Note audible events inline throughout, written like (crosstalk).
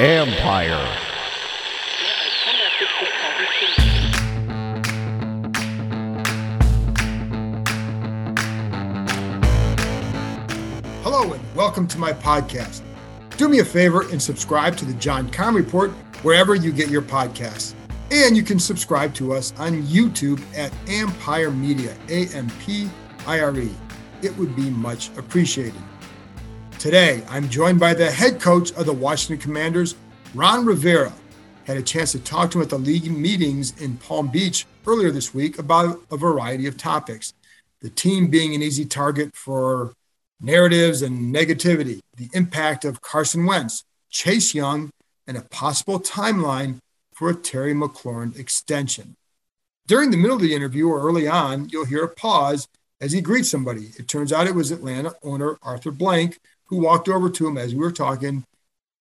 Ampire. Hello and welcome to my podcast. Do me a favor and subscribe to the John Keim Report wherever you get your podcasts. And you can subscribe to us on YouTube at Ampire Media, A M P I R E. It would be much appreciated. Today, I'm joined by the head coach of the Washington Commanders, Ron Rivera. Had a chance to talk to him at the league meetings in Palm Beach earlier this week about a variety of topics. The team being an easy target for narratives and negativity, the impact of Carson Wentz, Chase Young, and a possible timeline for a Terry McLaurin extension. During the middle of the interview or early on, you'll hear a pause as he greets somebody. It turns out it was Atlanta owner Arthur Blank who walked over to him as we were talking.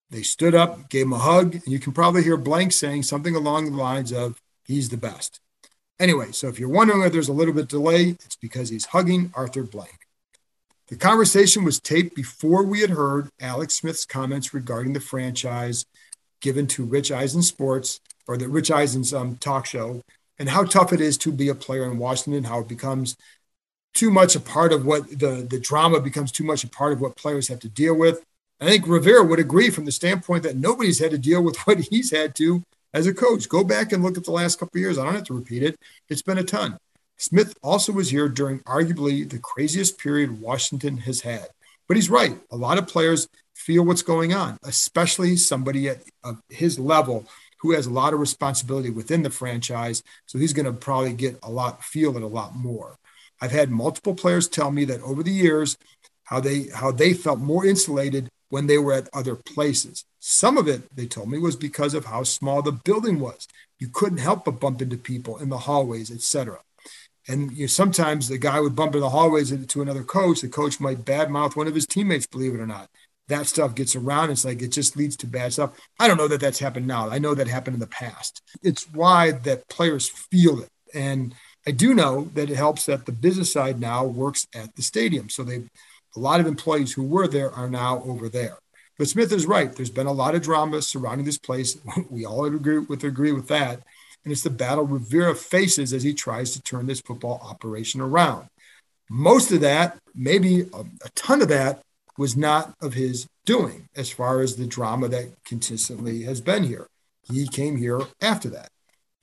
They stood up, gave him a hug, and you can probably hear Blank saying something along the lines of, he's the best. Anyway, so if you're wondering if there's a little bit delay, it's because he's hugging Arthur Blank. The conversation was taped before we had heard Alex Smith's comments regarding the franchise given to Rich Eisen Sports or the Rich Eisen's um, talk show and how tough it is to be a player in Washington, how it becomes too much a part of what the, the drama becomes too much a part of what players have to deal with. I think Rivera would agree from the standpoint that nobody's had to deal with (laughs) what he's had to as a coach. Go back and look at the last couple years. I don't have to repeat it. It's been a ton. Smith also was here during arguably the craziest period Washington has had. But he's right. A lot of players feel what's going on, especially somebody at his level who has a lot of responsibility within the franchise. So he's going to probably get a lot, feel it a lot more. I've had multiple players tell me that over the years, how they how they felt more insulated when they were at other places. Some of it, they told me, was because of how small the building was. You couldn't help but bump into people in the hallways, etc. And you know, sometimes the guy would bump in the hallways to another coach. The coach might badmouth one of his teammates, believe it or not. That stuff gets around. It's like it just leads to bad stuff. I don't know that that's happened now. I know that happened in the past. It's why that players feel it. And I do know that it helps that the business side now works at the stadium. So they a lot of employees who were there are now over there. But Smith is right. There's been a lot of drama surrounding this place. (laughs) We all agree with agree with that. And it's the battle Rivera faces as he tries to turn this football operation around. Most of that, maybe a, a ton of that, was not of his doing as far as the drama that consistently has been here. He came here after that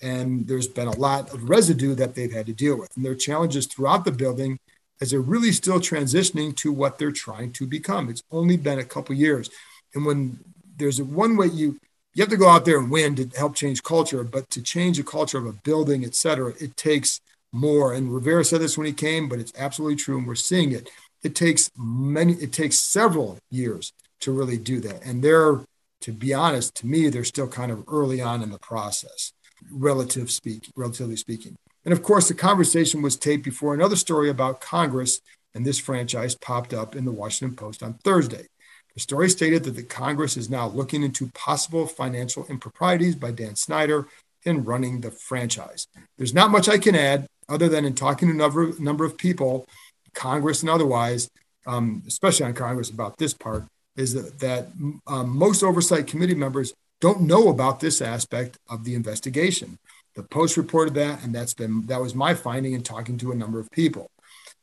and there's been a lot of residue that they've had to deal with. And there are challenges throughout the building as they're really still transitioning to what they're trying to become. It's only been a couple years. And when there's a one way you you have to go out there and win to help change culture, but to change the culture of a building, et cetera, it takes more. And Rivera said this when he came, but it's absolutely true, and we're seeing it. It takes many, it takes several years to really do that. And they're, to be honest, to me, they're still kind of early on in the process relative speak, relatively speaking. And of course, the conversation was taped before another story about Congress and this franchise popped up in the Washington Post on Thursday. The story stated that the Congress is now looking into possible financial improprieties by Dan Snyder in running the franchise. There's not much I can add other than in talking to a number, number of people, Congress and otherwise, um, especially on Congress about this part, is that, that um, most oversight committee members don't know about this aspect of the investigation. The Post reported that, and that's been that was my finding in talking to a number of people.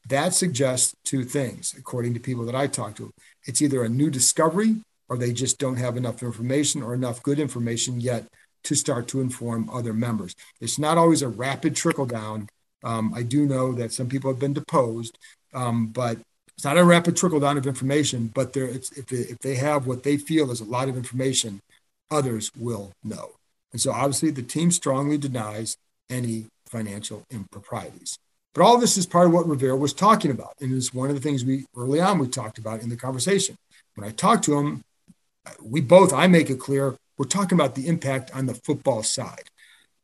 That suggests two things, according to people that I talked to. It's either a new discovery or they just don't have enough information or enough good information yet to start to inform other members. It's not always a rapid trickle down. Um, I do know that some people have been deposed, um, but it's not a rapid trickle down of information. But there, if, if they have what they feel is a lot of information, others will know. And so obviously the team strongly denies any financial improprieties. But all this is part of what Rivera was talking about. And it's one of the things we early on we talked about in the conversation. When I talked to him, we both, I make it clear, we're talking about the impact on the football side.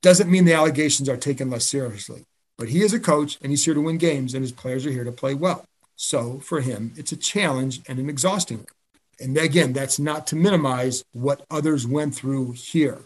Doesn't mean the allegations are taken less seriously, but he is a coach and he's here to win games and his players are here to play well. So for him, it's a challenge and an exhausting one. And again, that's not to minimize what others went through here.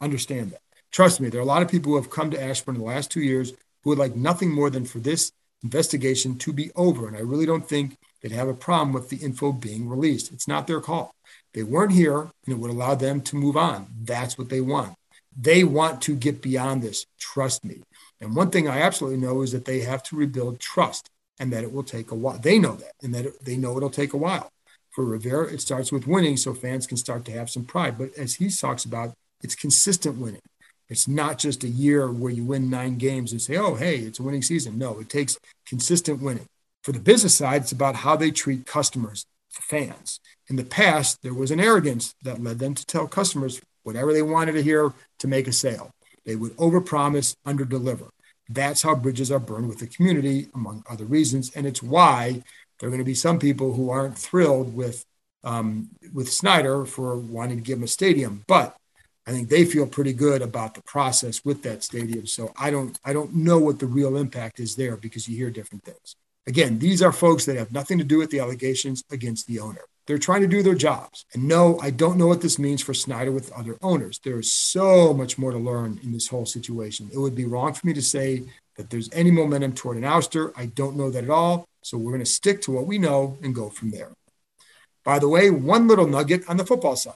Understand that. Trust me, there are a lot of people who have come to Ashburn in the last two years who would like nothing more than for this investigation to be over. And I really don't think they'd have a problem with the info being released. It's not their call. They weren't here, and it would allow them to move on. That's what they want. They want to get beyond this. Trust me. And one thing I absolutely know is that they have to rebuild trust and that it will take a while. They know that, and that it, they know it'll take a while. For Rivera, it starts with winning so fans can start to have some pride. But as he talks about, it's consistent winning. It's not just a year where you win nine games and say, oh, hey, it's a winning season. No, it takes consistent winning. For the business side, it's about how they treat customers, fans. In the past, there was an arrogance that led them to tell customers whatever they wanted to hear to make a sale. They would overpromise, underdeliver. That's how bridges are burned with the community, among other reasons. And it's why there are going to be some people who aren't thrilled with um, with Snyder for wanting to give him a stadium. But I think they feel pretty good about the process with that stadium. So I don't I don't know what the real impact is there because you hear different things. Again, these are folks that have nothing to do with the allegations against the owner. They're trying to do their jobs. And no, I don't know what this means for Snyder with other owners. There is so much more to learn in this whole situation. It would be wrong for me to say that there's any momentum toward an ouster. I don't know that at all. So we're going to stick to what we know and go from there. By the way, one little nugget on the football side.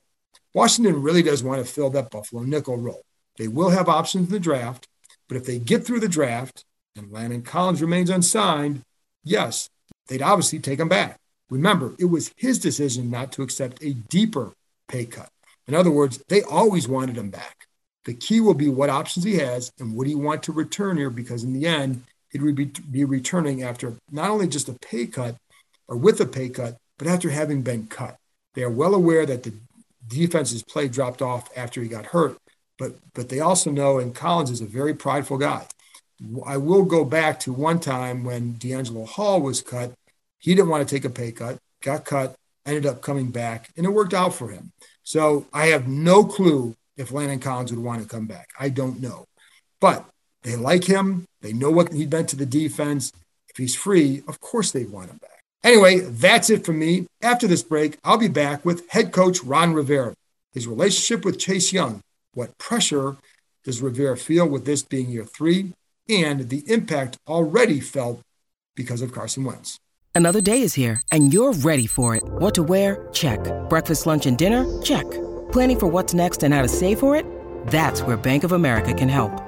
Washington really does want to fill that Buffalo nickel role. They will have options in the draft, but if they get through the draft and Landon Collins remains unsigned, yes, they'd obviously take him back. Remember, it was his decision not to accept a deeper pay cut. In other words, they always wanted him back. The key will be what options he has and would he want to return here because in the end, he would be, be returning after not only just a pay cut or with a pay cut, but after having been cut. They are well aware that the defense's play dropped off after he got hurt, but but they also know, and Collins is a very prideful guy. I will go back to one time when DeAngelo Hall was cut. He didn't want to take a pay cut, got cut, ended up coming back, and it worked out for him. So I have no clue if Landon Collins would want to come back. I don't know. But they like him. They know what he meant to the defense. If he's free, of course they want him back. Anyway, that's it for me. After this break, I'll be back with head coach Ron Rivera, his relationship with Chase Young. What pressure does Rivera feel with this being year three? And the impact already felt because of Carson Wentz. Another day is here, and you're ready for it. What to wear? Check. Breakfast, lunch, and dinner? Check. Planning for what's next and how to save for it? That's where Bank of America can help.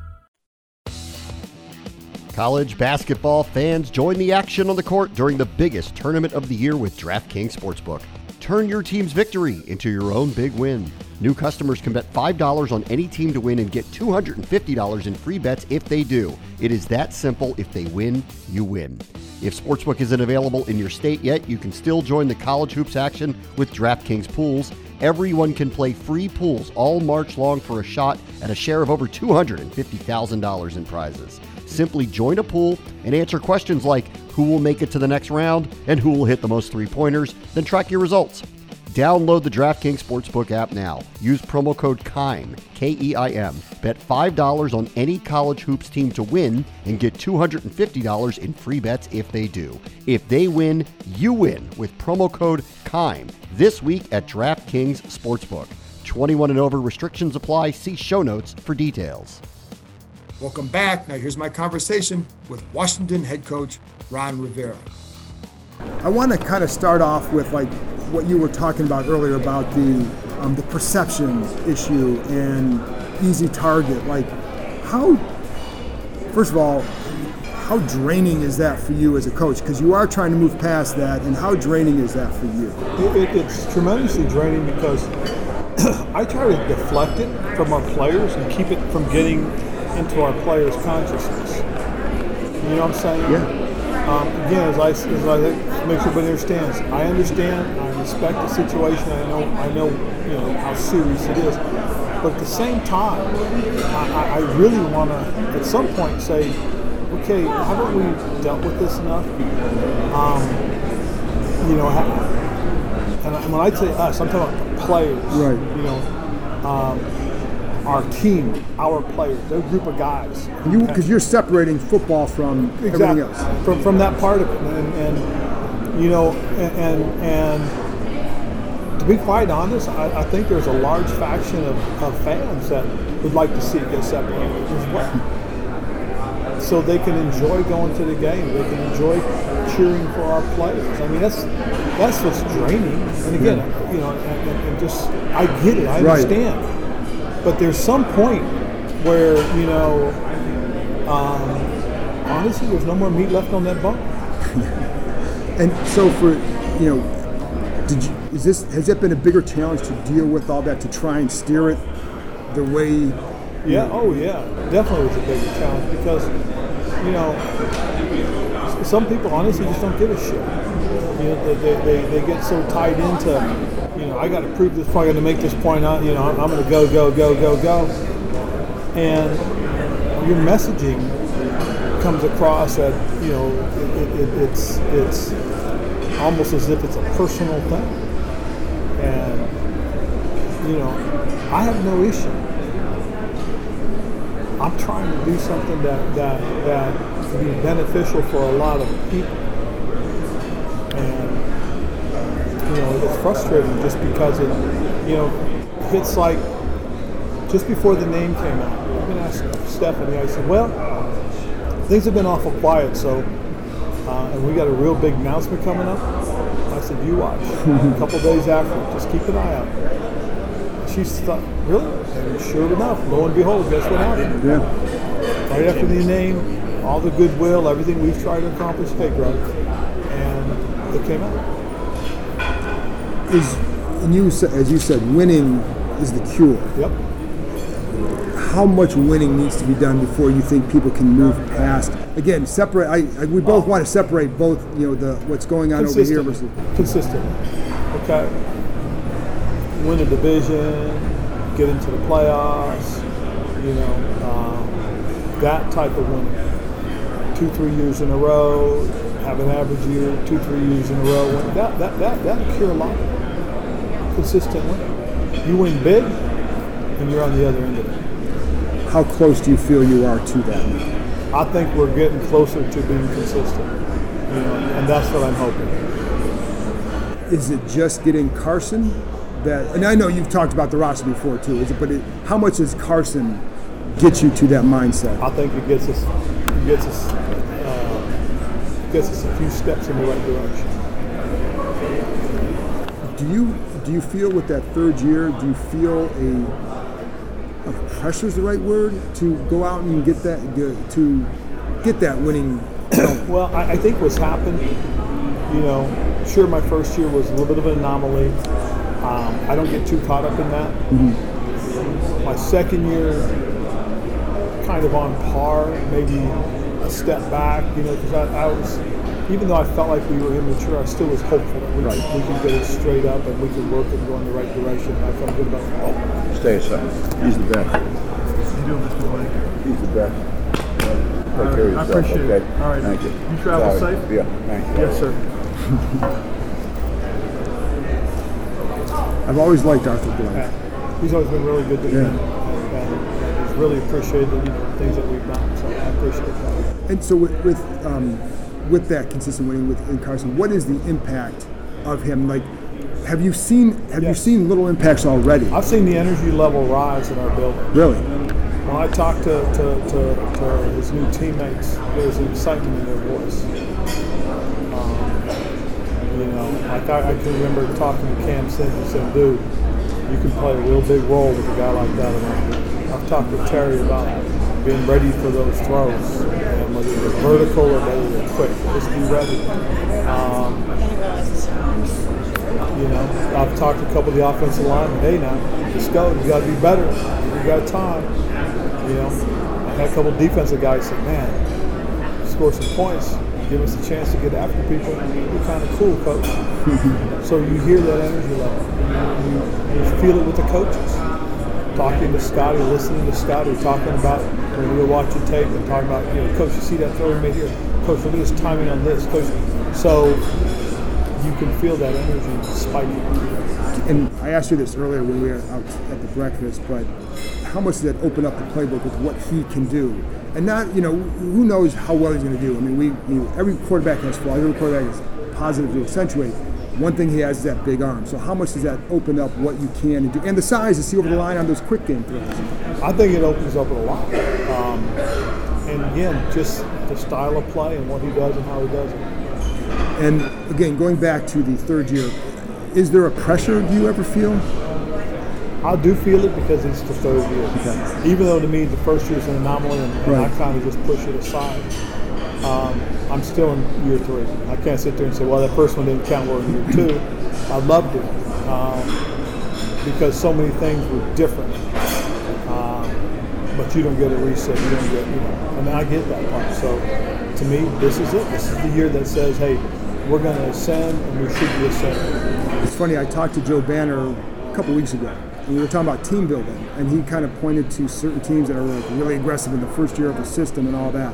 College basketball fans join the action on the court during the biggest tournament of the year with DraftKings Sportsbook. Turn your team's victory into your own big win. New customers can bet $5 on any team to win and get $250 in free bets if they do. It is that simple. If they win, you win. If Sportsbook isn't available in your state yet, you can still join the college hoops action with DraftKings Pools. Everyone can play free pools all March long for a shot at a share of over $250,000 in prizes. Simply join a pool and answer questions like who will make it to the next round and who will hit the most three pointers, then track your results. Download the DraftKings Sportsbook app now. Use promo code KEIM, K E I M. Bet $5 on any college hoops team to win and get $250 in free bets if they do. If they win, you win with promo code KEIM this week at DraftKings Sportsbook. 21 and over restrictions apply. See show notes for details. Welcome back. Now, here's my conversation with Washington head coach Ron Rivera. I want to kind of start off with like what you were talking about earlier about the um, the perception issue and easy target. Like, how? First of all, how draining is that for you as a coach? Because you are trying to move past that, and how draining is that for you? It, it, it's tremendously draining because (clears throat) I try to deflect it from our players and keep it from getting into our players' consciousness. You know what I'm saying? Yeah. Um, again, as I, as I make sure everybody understands, I understand, I respect the situation. I know, I know, you know how serious it is. But at the same time, I, I really want to, at some point, say, okay, haven't we dealt with this enough? Um, you know, and when I say us, I'm talking about the players. Right. You know, um, our team, our players, they're group of guys. Because you, are separating football from exactly. everything else. From, from that part of it. And, and you know, and, and to be quite honest, I, I, think there's a large faction of, of fans that would like to see it get separated as well so they can enjoy going to the game. They can enjoy cheering for our players. I mean, that's that's what's draining. And again, you know, and, and just I get it, I understand. But there's some point where you know, um, honestly, there's no more meat left on that bone. (laughs) and so for you know, did you, is this has that been a bigger challenge to deal with all that to try and steer it the way? Yeah. Oh, yeah. Definitely was a bigger challenge because you know some people honestly just don't give a shit. You know, they, they, they get so tied into, know, I got to prove this point, I got to make this point. out. you know, I'm, I'm going to go, go, go, go, go, and your messaging comes across that you know it, it, it's it's almost as if it's a personal thing, and you know, I have no issue. I'm trying to do something that that that be beneficial for a lot of people you know, it's frustrating just because it, you know, hits like just before the name came out. I've been asking Stephanie, I said, well, things have been awful quiet, so, uh, and we got a real big announcement coming up. I said, you watch. (laughs) a couple days after, just keep an eye out. She thought, really? And sure enough, lo and behold, guess what happened? Yeah. Right after the name, all the goodwill, everything we've tried to accomplish, hey, Greg, and it came out is, and you as you said, winning is the cure. Yep. How much winning needs to be done before you think people can move past? Again, separate. I, I we both want to separate both. You know the what's going on over here versus consistent. Okay. Win a division, get into the playoffs. You know um, that type of winning. Two, three years in a row, have an average year, two, three years in a row. That that that that'll cure a lot consistently. You win big, and you're on the other end of it. How close do you feel you are to that? I think we're getting closer to being consistent, you know, and that's what I'm hoping. Is it just getting Carson that? And I know you've talked about the roster before too. Is it? But it, how much does Carson get you to that mindset? I think it gets us, it gets us, uh, gets us a few steps in the right direction. Do you do you feel with that third year, do you feel a, pressure is the right word to go out and get that to get that winning? (coughs) well, I, I, think what's happened, you know, sure, my first year was a little bit of an anomaly. Um, I don't get too caught up in that. Mm-hmm. My second year, kind of on par, maybe a step back, you know, because I, I was even though I felt like we were immature, I still was hopeful that we, right. could, we could get it straight up and we could work and go in the right direction. I felt good about it. Stay aside. He's the best. You doing, Mr. Blake? He's the best. Take care of yourself, I appreciate okay? it. All right. Thank you. You travel Sorry. safe? Yeah, thank you. Yes, sir. (laughs) I've always liked Arthur Blank. Yeah. He's always been really good to yeah. me. And he's really appreciated you know, things that we've done. So I appreciate that. And so with, with um, with that consistent winning with in Carson, what is the impact of him? Like Have you seen Have you seen little impacts already? I've seen the energy level rise in our building. Really? When I talk to, to, to, to his new teammates, there's an excitement in their voice. Um, you know, like I, I can remember talking to Cam Sims and said, dude, you can play a real big role with a guy like that. I've talked to Terry about being ready for those throws, whether they're vertical or whether they're quick, just be ready. Um, you know, I've talked to a couple of the offensive linemen. Hey, now let's go. You got to be better. You got time. You know, I had a couple of defensive guys say, "Man, score some points, give us a chance to get after people. You're kind of cool, coach." (laughs) so you hear that energy level. You, you feel it with the coaches. Talking to Scotty, listening to Scotty, talking about when we were watching tape and talking about, you know, coach, you see that throw made here. Coach, look at his timing on this. Coach, so you can feel that energy spiking. And I asked you this earlier when we were out at the breakfast, but how much does that open up the playbook with what he can do? And not, you know, who knows how well he's going to do? I mean, we, you know, every quarterback has flaws. Every quarterback is positive to accentuate. One thing he has is that big arm. So how much does that open up what you can and do? And the size to see over the line on those quick game throws. I think it opens up a lot. Um, and again, just the style of play and what he does and how he does it. And again, going back to the third year, is there a pressure do you ever feel? I do feel it because it's the third year. Even though to me the first year is an anomaly and, and Right. I kind of just push it aside. Um, I'm still in year three. I can't sit there and say, well, that first one didn't count. We're in year two. I loved it um, because so many things were different. Um, but you don't get a reset. You don't get, you know, and I get that part. So to me, this is it. This is the year that says, hey, we're going to ascend and we should be ascending. It's funny, I talked to Joe Banner a couple weeks ago, and we were talking about team building, and he kind of pointed to certain teams that are like really aggressive in the first year of the system and all that.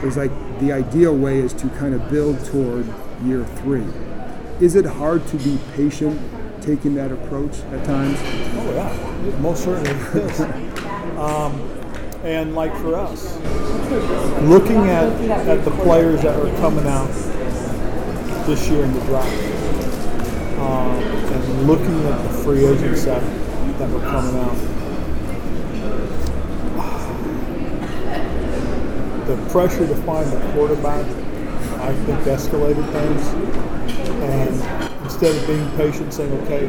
There's like the ideal way is to kind of build toward year three. Is it hard to be patient taking that approach at times? Oh yeah, most certainly is. um, and like for us, looking at at the players that are coming out this year in the draft, um, and looking at the free agents that that were coming out, the pressure to find a quarterback, I think, escalated things. And instead of being patient, saying, okay,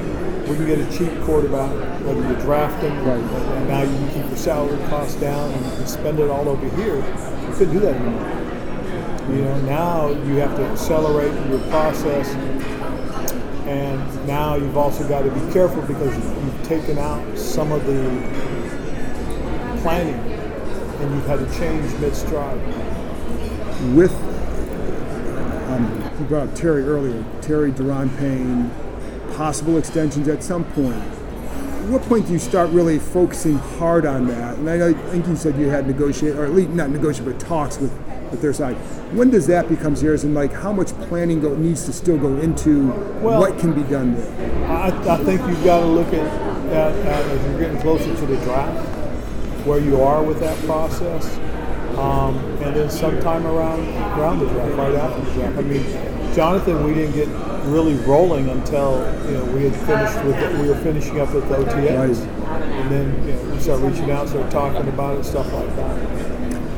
we can get a cheap quarterback, whether you draft him, and now you can keep your salary costs down and you can spend it all over here. You couldn't do that anymore. You know, now you have to accelerate your process, and now you've also got to be careful because you've taken out some of the planning, and you've had to change mid-stride. With, um, you brought up Terry earlier, Terry, Daron Payne, possible extensions at some point. At what point do you start really focusing hard on that? And I, I think you said you had negotiate, or at least not negotiate, but talks with, with their side. When does that become serious, and like how much planning go, needs to still go into Well- what can be done there? I, I think you've got to look at, at, at as you're getting closer to the draft, where you are with that process, um, and then sometime around around the draft, right after the draft. I mean, Jonathan, we didn't get really rolling until you know we had finished with it, we were finishing up with the OTAs, and then you know, we started reaching out, start talking about it, stuff like that.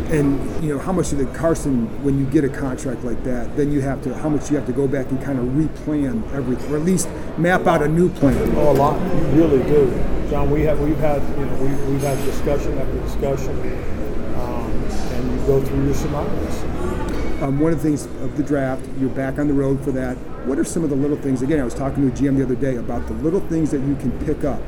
And you know how much of the Carson, when you get a contract like that, then you have to how much you have to go back and kind of replan everything, or at least map out a new plan. Oh, a lot. You really do, John. We have we've had you know we, we've had discussion after discussion, um, and you go through your scenarios. Um, one of the things of the draft, you're back on the road for that. What are some of the little things? Again, I was talking to a GM the other day about the little things that you can pick up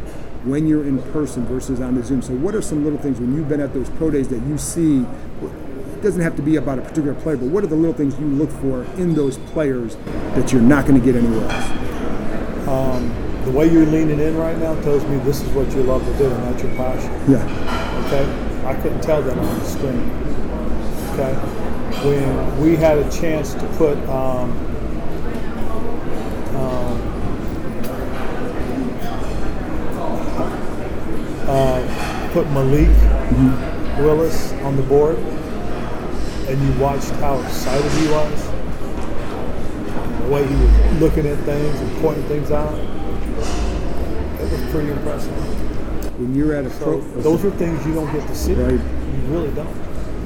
when you're in person versus on the Zoom. So, what are some little things when you've been at those pro days that you see? It doesn't have to be about a particular player, but what are the little things you look for in those players that you're not going to get anywhere else? Um, the way you're leaning in right now tells me this is what you love to do and that's your passion. Yeah. Okay? I couldn't tell that on the screen. Okay? When we had a chance to put um, um, uh, put Malik Willis on the board, and you watched how excited he was, the way he was looking at things and pointing things out. That was pretty impressive. When you're at a So pro, those are things you don't get to see. Right. You really don't.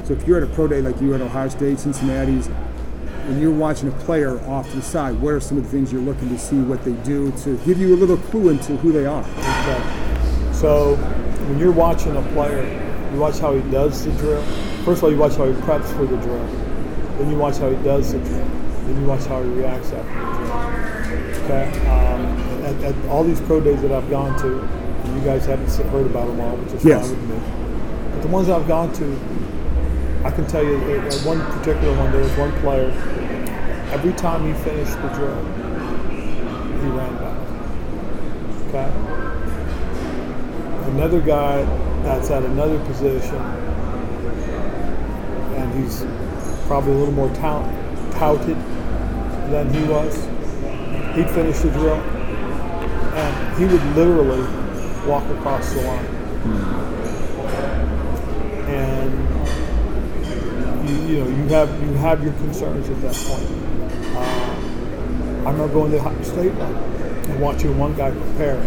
So if you're at a pro day like you at Ohio State, Cincinnati's, when you're watching a player off to the side, what are some of the things you're looking to see what they do to give you a little clue into who they are? Okay. So when you're watching a player, you watch how he does the drill. First of all, you watch how he preps for the drill. Then you watch how he does the drill. Then you watch how he reacts after the drill. Okay. Um, at, at all these pro days that I've gone to, and you guys haven't heard about them all, which is Yes. fine with me. But the ones I've gone to, I can tell you at at one particular one, there was one player. Every time he finished the drill, he ran back. Okay. Another guy that's at another position, and he's probably a little more tout, touted than he was. He'd finish the drill, and he would literally walk across the line. And you, you know, you have you have your concerns at that point. Uh, I remember going to the State one and watching one guy prepare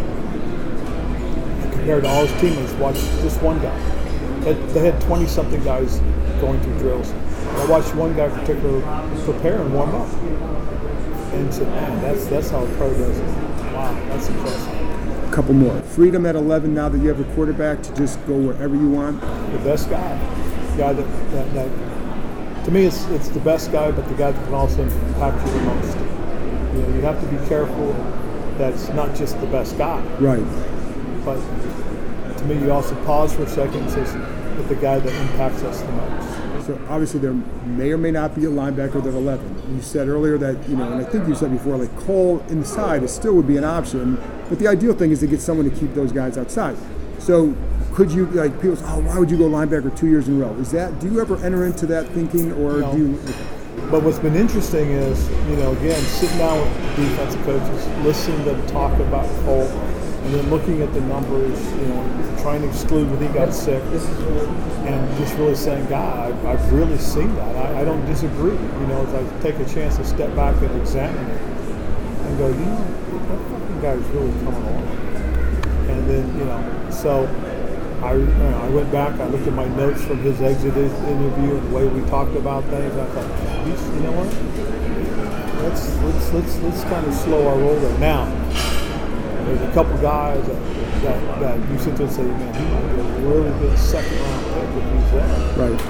compared to all his teammates, watch this one guy. They, had 20 something guys going through drills. I watched one guy in particular prepare and warm up. And said, man, that's that's how a pro does it. Wow, that's impressive. A couple more. Freedom at 11 now that you have a quarterback to just go wherever you want. The best guy. Guy that, that, that to me it's it's the best guy, but the guy that can also impact you the most. You know, you have to be careful that's not just the best guy. Right. But to me, you also pause for a second and say, "But the guy that impacts us the most." So obviously there may or may not be a linebacker at 11. You said earlier that, you know, and I think you said before, like Cole inside is still would be an option, but the ideal thing is to get someone to keep those guys outside. So could you, like, people say, oh, why would you go linebacker two years in a row? Is that, do you ever enter into that thinking or No. do you, But what's been interesting is, you know, again, sitting down with defensive coaches, listening to them talk about Cole, and then looking at the numbers, you know, trying to exclude when he got sick, and just really saying, God, I've, I've really seen that. I, I don't disagree. You know, if I take a chance to step back and examine it and go, you know, that fucking guy's really coming along. And then, you know, so I, you know, I went back, I looked at my notes from his exit interview, the way we talked about things. I thought, you know what? Let's let's let's let's kind of slow our roll there. Now, there's a couple guys that, that, that you sit there and say, man, he might be a really good second round pick if he's there. right?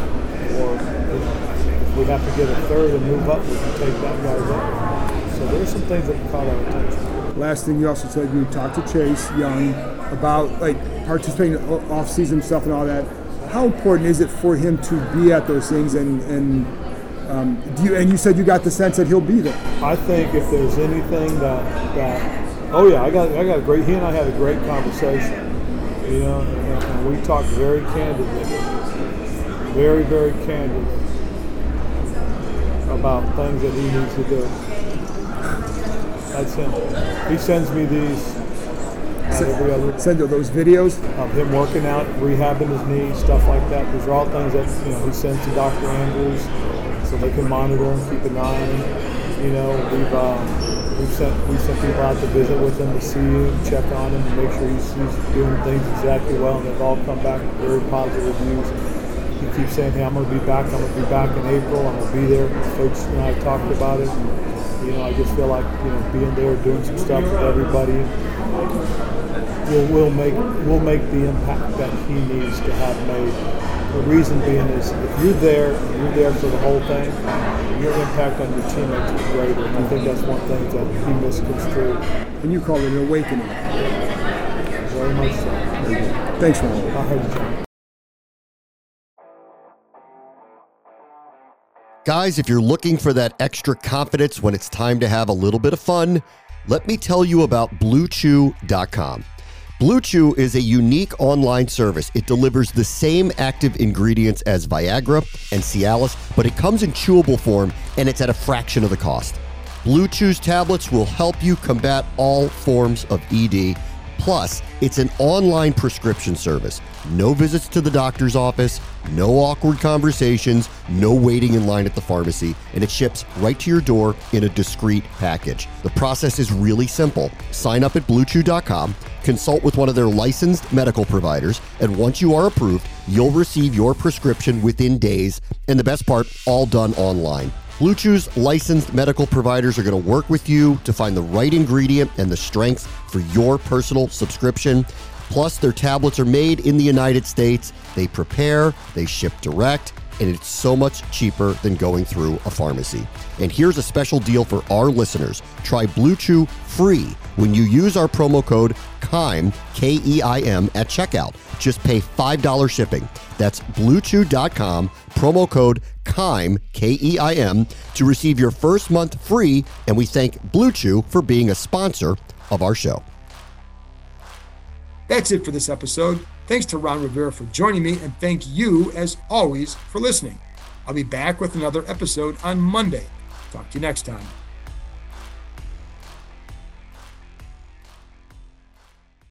Or if we have to get a third and move up, we can take that guy there. So there's some things that caught our attention. Last thing you also said you talked to Chase Young about like participating in off-season stuff and all that. How important is it for him to be at those things and and um, do you and you said you got the sense that he'll be there. I think if there's anything that that oh yeah, I got I got a great he and I had a great conversation. You know, and, and we talked very candidly. Very, very candidly about things that he needs to do. That's him. He sends me these other Send those videos. of him working out, rehabbing his knee, stuff like that. These are all things that you know he sends to Dr. Andrews so they can monitor him, keep an eye on him. You know, we've um, we've sent we sent people out to visit with him to see him, check on him, make sure he's, he's doing things exactly well, and they've all come back with very positive reviews. He keeps saying, "Hey, I'm going to be back. I'm going to be back in April. I'm going to be there." Coach and I talked about it. And, you know, I just feel like you know being there, doing some stuff with everybody will will make will make the impact that he needs to have made. The reason being is if you're there you're there for the whole thing, your impact on your teammates is greater. And I think that's one thing that he misconstrued And you call it an awakening. very much so. Thanks, Ron. I heard you. John. Guys, if you're looking for that extra confidence when it's time to have a little bit of fun, let me tell you about BlueChew.com. Blue Chew is a unique online service. It delivers the same active ingredients as Viagra and Cialis, but it comes in chewable form and it's at a fraction of the cost. Blue Chew's tablets will help you combat all forms of ED. Plus, it's an online prescription service. No visits to the doctor's office, no awkward conversations, no waiting in line at the pharmacy, and it ships right to your door in a discreet package. The process is really simple. Sign up at bluechew.com, consult with one of their licensed medical providers, and once you are approved, you'll receive your prescription within days, and the best part, all done online. Blue Chew's licensed medical providers are going to work with you to find the right ingredient and the strength for your personal subscription. Plus, their tablets are made in the United States. They prepare, they ship direct, and it's so much cheaper than going through a pharmacy. And here's a special deal for our listeners. Try Blue Chew free when you use our promo code KEIM, K E I M, at checkout. Just pay $5 shipping. That's bluechew.com, promo code KEIM, K E I M, to receive your first month free. And we thank Blue Chew for being a sponsor of our show. That's it for this episode. Thanks to Ron Rivera for joining me, and thank you, as always, for listening. I'll be back with another episode on Monday. Talk to you next time.